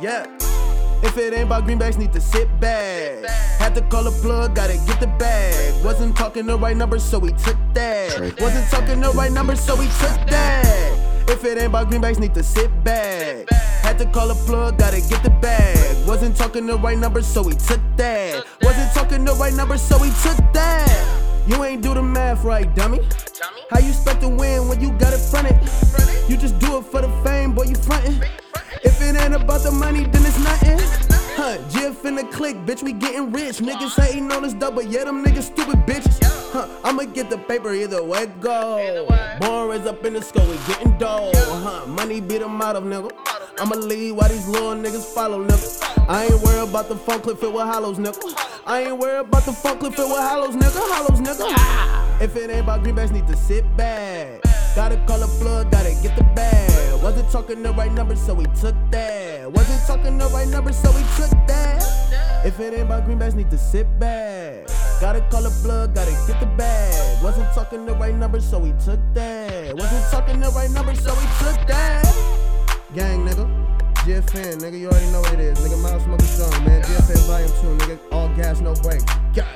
Yeah. If it ain't about greenbacks, need to sit back. Had to call a plug, gotta get the bag. Wasn't talking the right number, so we took that. Wasn't talking the right number, so we took that. If it ain't about greenbacks, need to sit back. Had to call a plug, gotta get the bag. Wasn't talking the right number, so we took that. Wasn't talking the right number, so we took that. You ain't do the math right, dummy. How you expect to win when you got it fronted? You just do it for the fame, boy, you frontin'. The money, then it's nothing. Huh, Jiff in the click, bitch, we getting rich. Niggas hating on us double, yeah, them niggas stupid bitches. Huh, I'ma get the paper either way go. Born raised up in the skull, we getting dough. Huh, money beat them out of nigga. I'ma leave while these little niggas follow nigga. I ain't worried about the phone clip filled with hollows, nigga. I ain't worried about the phone clip filled with hollows, nigga. Hollows, nigga. If it ain't about greenbacks, need to sit back. Gotta call a plug, gotta get the bag. Wasn't talking the right number, so we took that. Wasn't talking the right number, so we took that. If it ain't about greenbacks, need to sit back. Gotta call a plug, gotta get the bag. Wasn't talking the right number, so we took that. Wasn't talking the right number, so we took that. Gang, nigga. GFN, nigga, you already know what it is. Nigga, Miles Smoking Strong, man. GFN Volume 2, nigga. All gas, no break. God